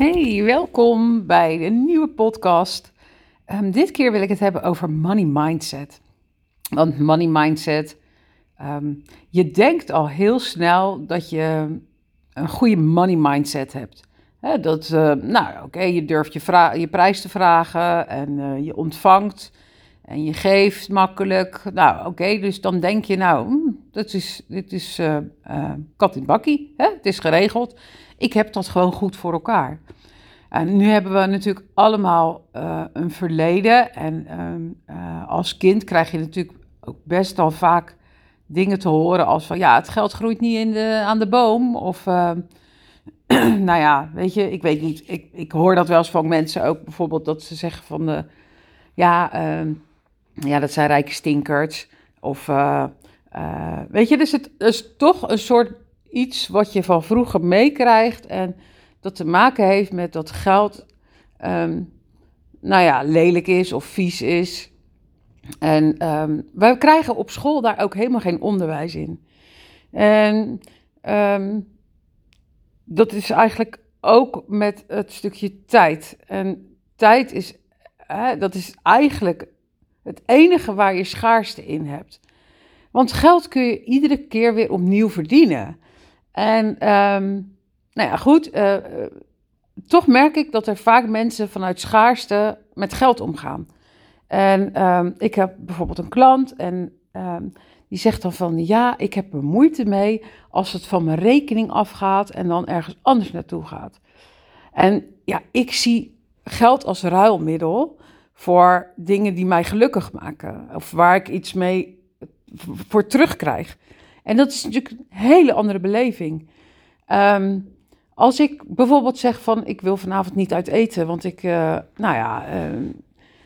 Hey, welkom bij de nieuwe podcast. Ehm, dit keer wil ik het hebben over money mindset. Want money mindset, ehm, je denkt al heel snel dat je een goede money mindset hebt. dat, uh, nou oké, je durft je, je, prijs te vragen en uh, je ontvangt en je geeft makkelijk. Nou oké, dus dan denk je nou, hm, dat is, dit is uh, kat in bakkie, hè? het is geregeld. Ik heb dat gewoon goed voor elkaar. En nu hebben we natuurlijk allemaal uh, een verleden. En uh, als kind krijg je natuurlijk ook best al vaak dingen te horen als van ja, het geld groeit niet in de, aan de boom. Of uh, nou ja, weet je, ik weet niet. Ik, ik hoor dat wel eens van mensen ook bijvoorbeeld dat ze zeggen van ja, ehm, ja, dat zijn rijke stinkers. Of weet je, dus het is toch een soort iets wat je van vroeger meekrijgt en dat te maken heeft met dat geld, um, nou ja, lelijk is of vies is. En um, wij krijgen op school daar ook helemaal geen onderwijs in. En um, dat is eigenlijk ook met het stukje tijd. En tijd is, hè, dat is eigenlijk het enige waar je schaarste in hebt. Want geld kun je iedere keer weer opnieuw verdienen. En um, nou ja, goed. Uh, toch merk ik dat er vaak mensen vanuit schaarste met geld omgaan. En um, ik heb bijvoorbeeld een klant en um, die zegt dan van ja, ik heb er moeite mee als het van mijn rekening afgaat en dan ergens anders naartoe gaat. En ja, ik zie geld als ruilmiddel voor dingen die mij gelukkig maken of waar ik iets mee voor terugkrijg. En dat is natuurlijk een hele andere beleving. Um, als ik bijvoorbeeld zeg van ik wil vanavond niet uit eten, want ik, uh, nou ja, uh,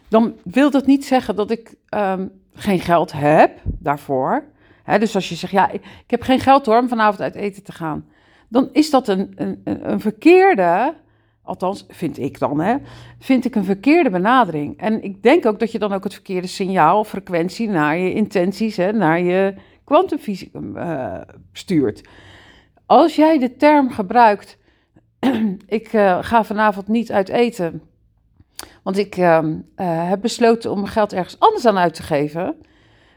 dan wil dat niet zeggen dat ik um, geen geld heb daarvoor. Dus als je zegt, ja, ik, ik, heb geen geld hoor om vanavond uit eten te gaan, dan is dat een, een, een verkeerde, althans vind ik dan, hè, vind ik een verkeerde benadering. En ik denk ook dat je dan ook het verkeerde signaal of frequentie naar je intenties, hè, naar je kwantumfysicum uh, stuurt. Als jij de term gebruikt, ik uh, ga vanavond niet uit eten, want ik uh, heb besloten om mijn geld ergens anders aan uit te geven,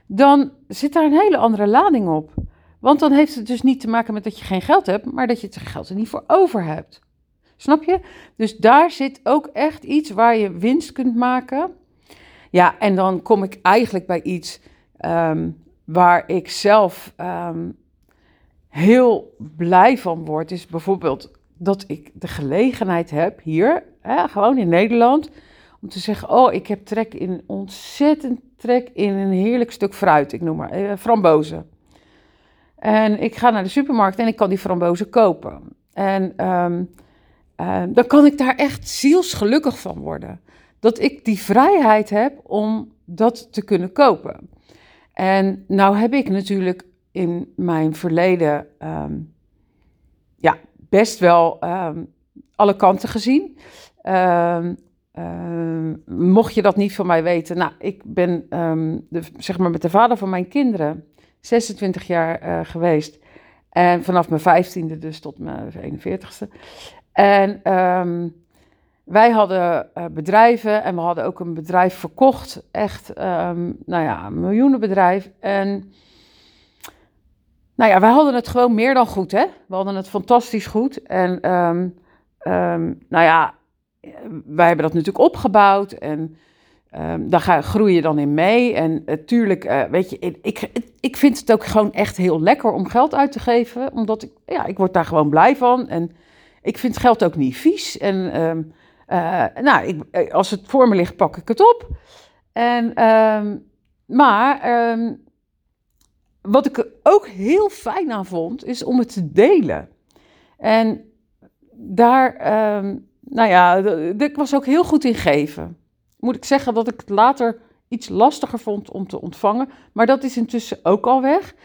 dan zit daar een hele andere lading op. Want dan heeft het dus niet te maken met dat je geen geld hebt, maar dat je het geld er niet voor over hebt. Snap je? Dus daar zit ook echt iets waar je winst kunt maken. Ja, en dan kom ik eigenlijk bij iets um, waar ik zelf um, heel blij van word, is bijvoorbeeld dat ik de gelegenheid heb hier, hè, gewoon in Nederland, om te zeggen: Oh, ik heb trek in, ontzettend trek in een heerlijk stuk fruit. Ik noem maar eh, frambozen. En ik ga naar de supermarkt en ik kan die frambozen kopen. En um, uh, dan kan ik daar echt zielsgelukkig van worden. Dat ik die vrijheid heb om dat te kunnen kopen. En nou heb ik natuurlijk in mijn verleden um, ja, best wel um, alle kanten gezien. Mocht je dat niet van mij weten, nou, ik ben zeg maar met de vader van mijn kinderen 26 jaar uh, geweest. En vanaf mijn 15e dus tot mijn 41ste. En wij hadden uh, bedrijven en we hadden ook een bedrijf verkocht. Echt, nou ja, een miljoenenbedrijf. En nou ja, wij hadden het gewoon meer dan goed, hè? We hadden het fantastisch goed. En um, nou ja, wij hebben dat natuurlijk opgebouwd en um, daar ga, groei je dan in mee. En natuurlijk, uh, weet je, ik, ik vind het ook gewoon echt heel lekker om geld uit te geven, omdat ik, ja, ik word daar gewoon blij van. En ik vind geld ook niet vies. En uh, nou, ik, als het voor me ligt, pak ik het op. En, maar wat ik er ook heel fijn aan vond, is om het te delen. En daar, nou ja, ik was ook heel goed in geven. Moet ik zeggen dat ik het later iets lastiger vond om te ontvangen. Maar dat is intussen ook al weg.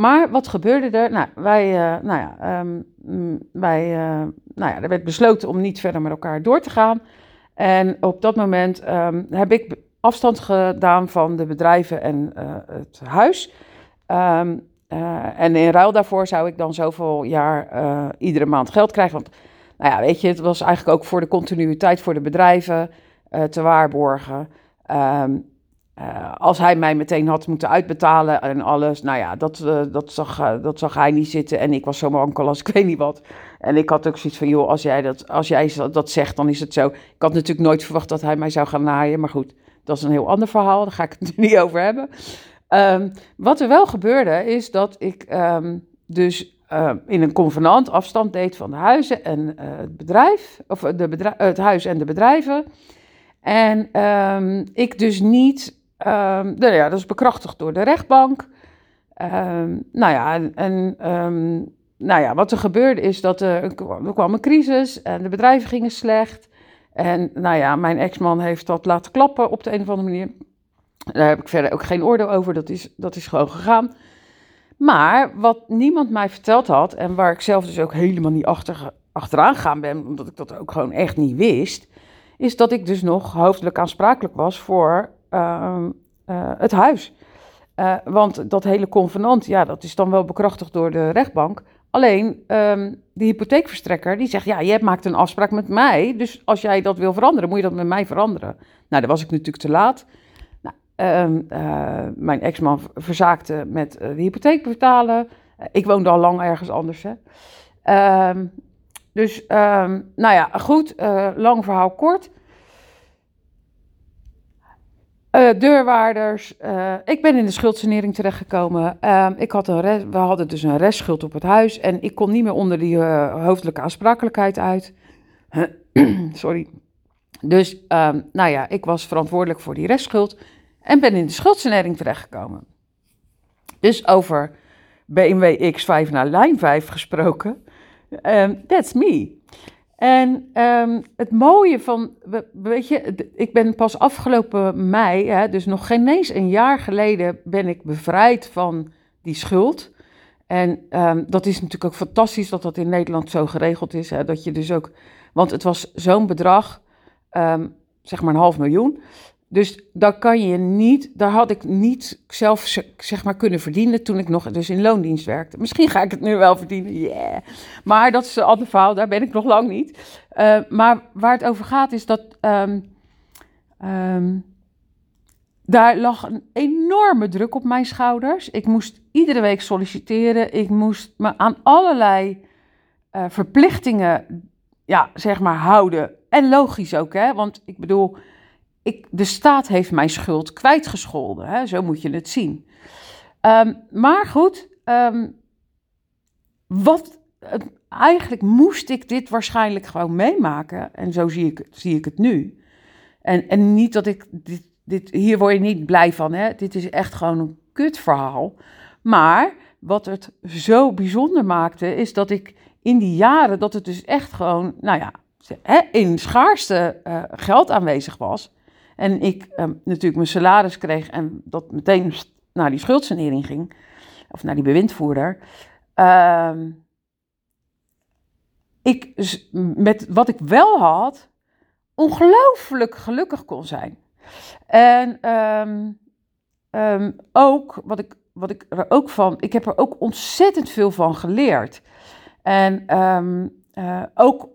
Maar wat gebeurde er? Nou, wij, uh, nou ja, um, wij, uh, nou ja, er werd besloten om niet verder met elkaar door te gaan. En op dat moment um, heb ik afstand gedaan van de bedrijven en uh, het huis. Uh, en in ruil daarvoor zou ik dan zoveel jaar iedere maand geld krijgen. Want nou ja, weet je, het was eigenlijk ook voor de continuïteit voor de bedrijven te waarborgen. Ehm, als hij mij meteen had moeten uitbetalen en alles, nou ja, dat, dat, zag, dat zag hij niet zitten. En ik was zo mankel als ik weet niet wat. En ik had ook zoiets van, joh, als jij, dat, als jij dat zegt, dan is het zo. Ik had natuurlijk nooit verwacht dat hij mij zou gaan naaien, maar goed, dat is een heel ander verhaal, daar ga ik het niet over hebben. Ehm, wat er wel gebeurde, is dat ik ehm, dus ehm, in een convenant afstand deed van de huizen en het bedrijf, of de het huis en de bedrijven. En ik dus niet, nou ja, dat is bekrachtigd door de rechtbank. nou ja, en nou ja, wat er gebeurde is dat er, er kwam een crisis en de bedrijven gingen slecht. En nou ja, mijn ex-man heeft dat laten klappen op de een of andere manier. Daar heb ik verder ook geen oordeel over, dat is, dat is gewoon gegaan. Maar wat niemand mij verteld had, en waar ik zelf dus ook helemaal niet achter, achteraan gegaan ben, omdat ik dat ook gewoon echt niet wist, is dat ik dus nog hoofdelijk aansprakelijk was voor ehm, het huis. Uh, want dat hele convenant, ja, dat is dan wel bekrachtigd door de rechtbank. Alleen um, de hypotheekverstrekker die zegt: Ja, jij maakt een afspraak met mij. Dus als jij dat wil veranderen, moet je dat met mij veranderen. Nou, dan was ik natuurlijk te laat. Nou, um, uh, mijn ex-man verzaakte met de hypotheek betalen. Ik woonde al lang ergens anders. Hè. Dus, nou ja, goed, lang verhaal kort. Uh, deurwaarders. Uh, ik ben in de schuldsanering terechtgekomen. Uh, ik had een we hadden dus een restschuld op het huis. En ik kon niet meer onder die uh, hoofdelijke aansprakelijkheid uit. Sorry. Dus, um, nou ja, ik was verantwoordelijk voor die restschuld. En ben in de schuldsanering terechtgekomen. Dus over BMW X5 naar lijn 5 gesproken. Um, that's me. En um, het mooie van, weet je, ik ben pas afgelopen mei, hè, dus nog geen eens een jaar geleden, ben ik bevrijd van die schuld. En um, dat is natuurlijk ook fantastisch dat dat in Nederland zo geregeld is. Hè, dat je dus ook, want het was zo'n bedrag, um, zeg maar een half miljoen. Dus daar kan je niet, daar had ik niet zelf zeg maar kunnen verdienen toen ik nog dus in loondienst werkte. Misschien ga ik het nu wel verdienen, yeah. Maar dat is een ander verhaal, daar ben ik nog lang niet. Uh, maar waar het over gaat is dat um, um, daar lag een enorme druk op mijn schouders. Ik moest iedere week solliciteren. Ik moest me aan allerlei uh, verplichtingen, ja, zeg maar, houden. En logisch ook, hè, want ik bedoel ik, de staat heeft mijn schuld kwijtgescholden. Hè? Zo moet je het zien. Um, maar goed, um, wat, eigenlijk moest ik dit waarschijnlijk gewoon meemaken. En zo zie ik, zie ik het nu. En, en niet dat ik, dit, dit, hier word je niet blij van. Hè? Dit is echt gewoon een kutverhaal. Maar wat het zo bijzonder maakte, is dat ik in die jaren, dat het dus echt gewoon, nou ja, in schaarste uh, geld aanwezig was. En ik um, natuurlijk mijn salaris kreeg en dat meteen naar die schuldsanering ging, of naar die bewindvoerder. Uh, ik met wat ik wel had, ongelooflijk gelukkig kon zijn. En um, ook, wat ik, wat ik er ook van, ik heb er ook ontzettend veel van geleerd. En uh, ook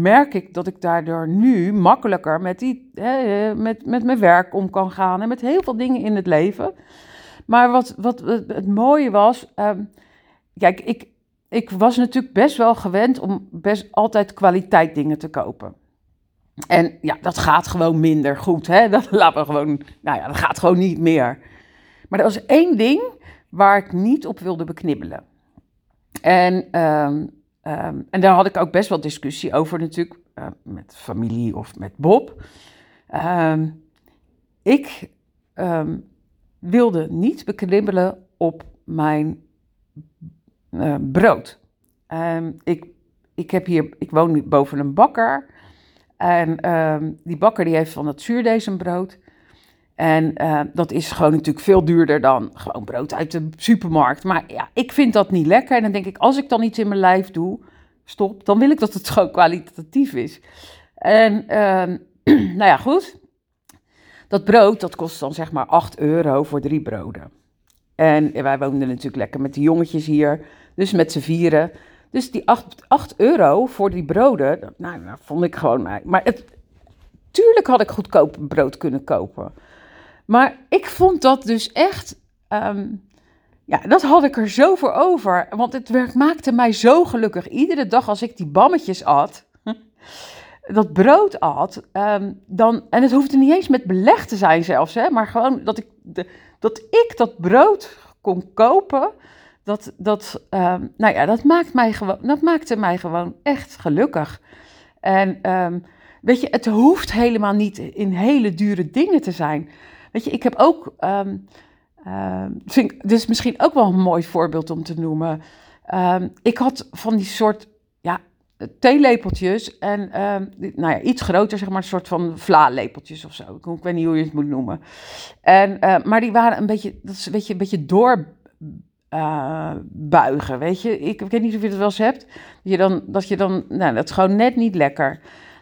merk ik dat ik daardoor nu makkelijker met, die, hè, met, met mijn werk om kan gaan en met heel veel dingen in het leven. Maar wat, wat het mooie was, um, kijk, ik, ik was natuurlijk best wel gewend om best altijd kwaliteit dingen te kopen. En ja, dat gaat gewoon minder goed. Hè? Dat laten we gewoon, nou ja, dat gaat gewoon niet meer. Maar er was één ding waar ik niet op wilde beknibbelen. En um, Um, en daar had ik ook best wel discussie over natuurlijk, uh, met familie of met Bob. Um, ik um, wilde niet beknibbelen op mijn brood. ik, ik, heb hier, ik woon boven een bakker. En die bakker die heeft van het zuurdesembrood. En uh, dat is gewoon natuurlijk veel duurder dan gewoon brood uit de supermarkt. Maar ja, ik vind dat niet lekker. En dan denk ik, als ik dan iets in mijn lijf doe, stop, dan wil ik dat het gewoon kwalitatief is. En uh, nou ja, goed. Dat brood, dat kost dan zeg maar 8 euro voor drie broden. En wij woonden natuurlijk lekker met de jongetjes hier, dus met z'n vieren. Dus die 8, 8 euro voor die broden, nou, nou vond ik gewoon... Maar het, tuurlijk had ik goedkoop brood kunnen kopen. Maar ik vond dat dus echt... ehm, ja, dat had ik er zo voor over. Want het werk maakte mij zo gelukkig. Iedere dag als ik die bammetjes at, dat brood at, ehm, dan, en het hoefde niet eens met beleg te zijn zelfs, hè, maar gewoon dat ik, de, dat ik dat brood kon kopen, dat, dat, ehm, nou ja, dat, maakt mij gewoon, dat maakte mij gewoon echt gelukkig. En weet je, het hoeft helemaal niet in hele dure dingen te zijn. Weet je, ik heb ook, um, ik, is misschien ook wel een mooi voorbeeld om te noemen. ik had van die soort, ja, theelepeltjes en nou ja, iets groter, zeg maar, een soort van vla-lepeltjes of zo. Ik, weet niet hoe je het moet noemen. En, uh, maar die waren een beetje, dat is een beetje, een beetje door uh, buigen, weet je. Ik, ik, weet niet of je het wel eens hebt. Dat je dan, dat je dan, nou, dat is gewoon net niet lekker.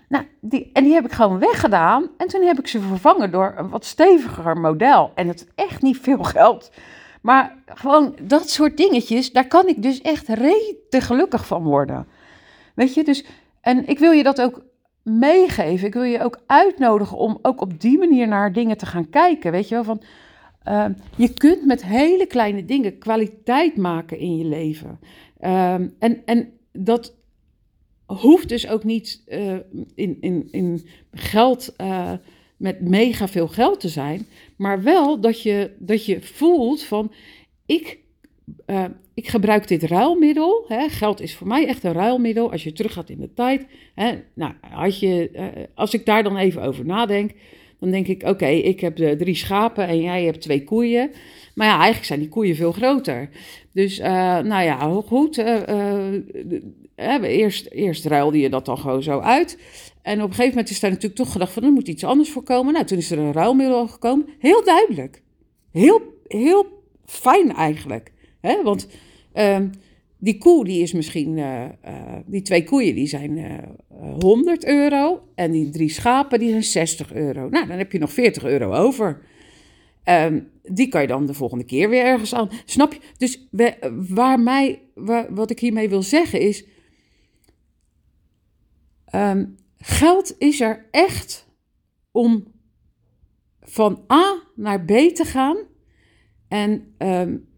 Nou, die, en die heb ik gewoon weggedaan. En toen heb ik ze vervangen door een wat steviger model. En het is echt niet veel geld. Maar gewoon dat soort dingetjes, daar kan ik dus echt rete gelukkig van worden. Weet je, dus, en ik wil je dat ook meegeven. Ik wil je ook uitnodigen om ook op die manier naar dingen te gaan kijken. Weet je wel, van uh, je kunt met hele kleine dingen kwaliteit maken in je leven. Uh, en, en dat hoeft dus ook niet uh, in, in, in geld, uh, met mega veel geld te zijn, maar wel dat je, dat je voelt van ik, uh, ik gebruik dit ruilmiddel. Hè. Geld is voor mij echt een ruilmiddel. Als je teruggaat in de tijd. Hè. Nou, had je, als ik daar dan even over nadenk, dan denk ik, oké, ik heb drie schapen en jij hebt twee koeien. Maar ja, eigenlijk zijn die koeien veel groter. Dus, nou ja, goed. Eerst, eerst ruilde je dat dan gewoon zo uit. En op een gegeven moment is daar natuurlijk toch gedacht van, er moet iets anders voorkomen. Nou, toen is er een ruilmiddel gekomen. Heel duidelijk. Heel, heel fijn eigenlijk. Hè? Want ehm, die koe die is misschien, uh, uh, die twee koeien die zijn uh, eh, 100 euro en die drie schapen die zijn 60 euro. Nou, dan heb je nog 40 euro over. Um, die kan je dan de volgende keer weer ergens aan. Snap je? Dus waar mij, wat ik hiermee wil zeggen is, um, geld is er echt om van A naar B te gaan en um,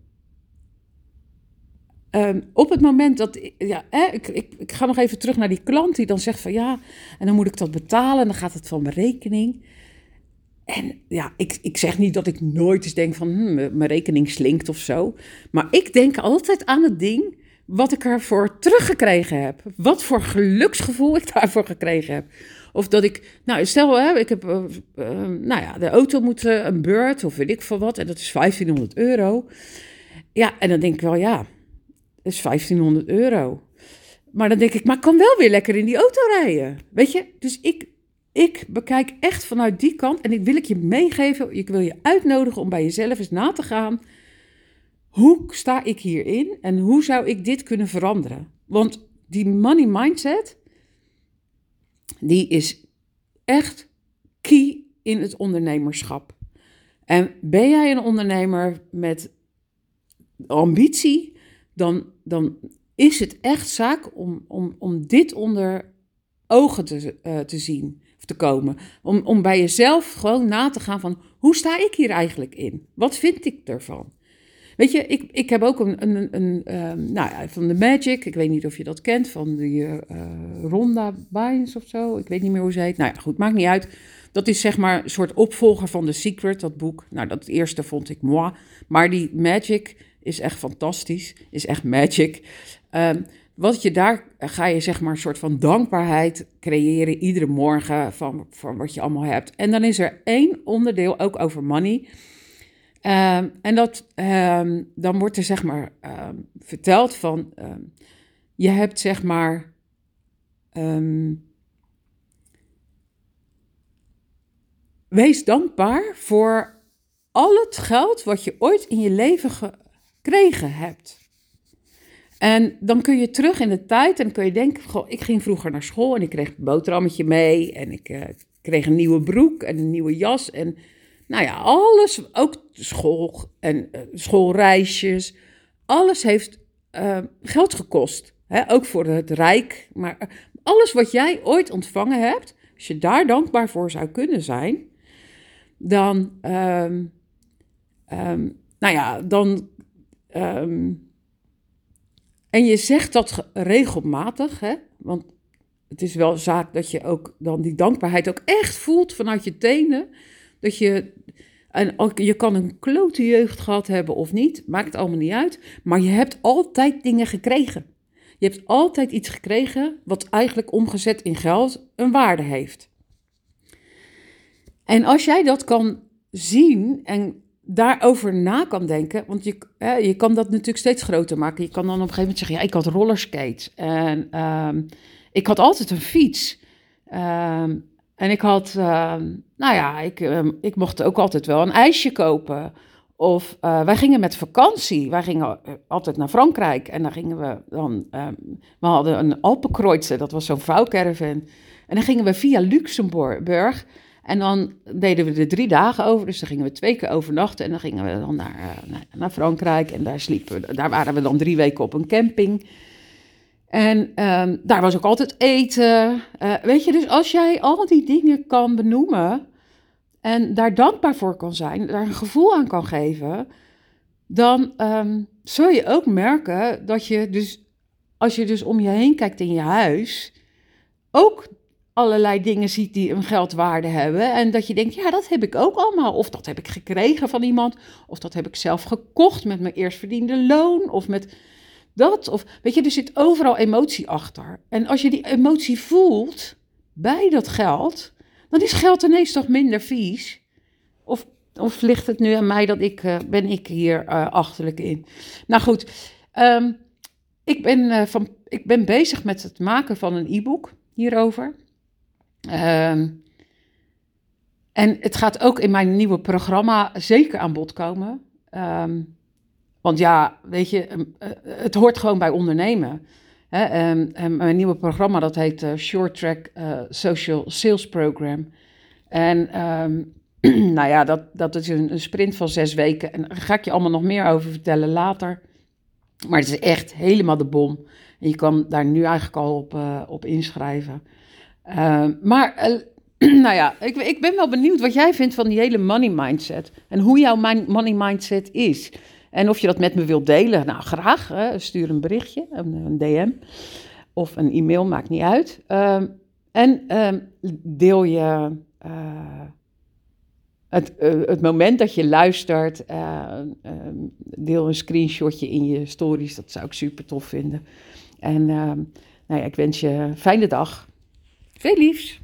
Um, op het moment dat, ja, ik, ik, ik, ga nog even terug naar die klant die dan zegt van ja, en dan moet ik dat betalen en dan gaat het van mijn rekening. En ja, ik, ik zeg niet dat ik nooit eens denk van hm, mijn rekening slinkt of zo. Maar ik denk altijd aan het ding wat ik ervoor teruggekregen heb. Wat voor geluksgevoel ik daarvoor gekregen heb. Of dat ik, nou stel, hè, ik heb, uh, nou ja, de auto moet een beurt of weet ik veel wat. En dat is 1500 euro. Ja, en dan denk ik wel, ja, is 1500 euro. Maar dan denk ik, maar ik kan wel weer lekker in die auto rijden. Weet je? Dus ik, ik bekijk echt vanuit die kant. En ik wil ik je meegeven, ik wil je uitnodigen om bij jezelf eens na te gaan. Hoe sta ik hierin en hoe zou ik dit kunnen veranderen? Want die money mindset, die is echt key in het ondernemerschap. En ben jij een ondernemer met ambitie, dan, dan is het echt zaak om, om, om dit onder ogen te, uh, te zien of te komen. Om, om bij jezelf gewoon na te gaan van hoe sta ik hier eigenlijk in? Wat vind ik ervan? Weet je, ik, ik heb ook een, een, een uh, nou ja, van de Magic, ik weet niet of je dat kent, van die uh, Ronda Bynes of zo. Ik weet niet meer hoe ze heet. Nou ja, goed, maakt niet uit. Dat is zeg maar een soort opvolger van The Secret, dat boek. Nou, dat eerste vond ik moi. Maar die Magic, is echt fantastisch, is echt magic. Um, wat je daar ga je zeg maar een soort van dankbaarheid creëren iedere morgen van, van wat je allemaal hebt. En dan is er één onderdeel ook over money. Um, en dat, um, dan wordt er zeg maar verteld van je hebt zeg maar wees dankbaar voor al het geld wat je ooit in je leven ge gekregen hebt. En dan kun je terug in de tijd en kun je denken: goh, ik ging vroeger naar school en ik kreeg een boterhammetje mee en ik uh, kreeg een nieuwe broek en een nieuwe jas en nou ja, alles, ook school en uh, schoolreisjes, alles heeft uh, geld gekost. Hè, ook voor het rijk. Maar alles wat jij ooit ontvangen hebt, als je daar dankbaar voor zou kunnen zijn, dan, ehm, ehm, nou ja, dan. Ehm, en je zegt dat regelmatig, hè? want het is wel zaak dat je ook dan die dankbaarheid ook echt voelt vanuit je tenen. Dat je, en je kan een klote jeugd gehad hebben of niet, maakt allemaal niet uit. Maar je hebt altijd dingen gekregen. Je hebt altijd iets gekregen wat eigenlijk omgezet in geld een waarde heeft. En als jij dat kan zien en daarover na kan denken, want je, je kan dat natuurlijk steeds groter maken. Je kan dan op een gegeven moment zeggen, ja, ik had rollerskates en ehm, ik had altijd een fiets. Ehm, en ik had, ehm, nou ja, ik, ik mocht ook altijd wel een ijsje kopen. Of uh, wij gingen met vakantie. Wij gingen eh, altijd naar Frankrijk. En dan gingen we dan. we hadden een Alpenkreuzer, dat was zo'n vouwcaravan. En dan gingen we via Luxemburg en dan deden we er drie dagen over. Dus dan gingen we twee keer overnachten. En dan gingen we dan naar, uh, naar Frankrijk. En daar sliepen we. Daar waren we dan drie weken op een camping. En um, daar was ook altijd eten. Uh, weet je, dus als jij al die dingen kan benoemen. En daar dankbaar voor kan zijn. Daar een gevoel aan kan geven. Dan um, zul je ook merken dat je dus. Als je dus om je heen kijkt in je huis. Ook allerlei dingen ziet die een geldwaarde hebben. En dat je denkt, ja, dat heb ik ook allemaal. Of dat heb ik gekregen van iemand. Of dat heb ik zelf gekocht met mijn eerst verdiende loon. Of met dat. Of weet je, er zit overal emotie achter. En als je die emotie voelt bij dat geld, dan is geld ineens toch minder vies. Of, of ligt het nu aan mij dat ik, uh, ben ik hier uh, achterlijk in? Nou goed, um, ik, ben, uh, van, ik ben bezig met het maken van een e-book hierover. Um, en het gaat ook in mijn nieuwe programma zeker aan bod komen. Um, want ja, weet je, um, uh, het hoort gewoon bij ondernemen. Hè? Um, mijn nieuwe programma dat heet uh, Short Track Social Sales Program. En nou ja, dat, dat is een, sprint van zes weken. En daar ga ik je allemaal nog meer over vertellen later. Maar het is echt helemaal de bom. En je kan daar nu eigenlijk al op, op inschrijven. Maar, nou ja, ik, ik, ben wel benieuwd wat jij vindt van die hele money mindset. En hoe jouw money mindset is. En of je dat met me wilt delen, nou graag. Hè, stuur een berichtje, een, een, DM of een e-mail, maakt niet uit. Uh, en ehm, deel je uh, het, het moment dat je luistert, deel een screenshotje in je stories. Dat zou ik super tof vinden. En nou ja, ik wens je een fijne dag. Veel liefs!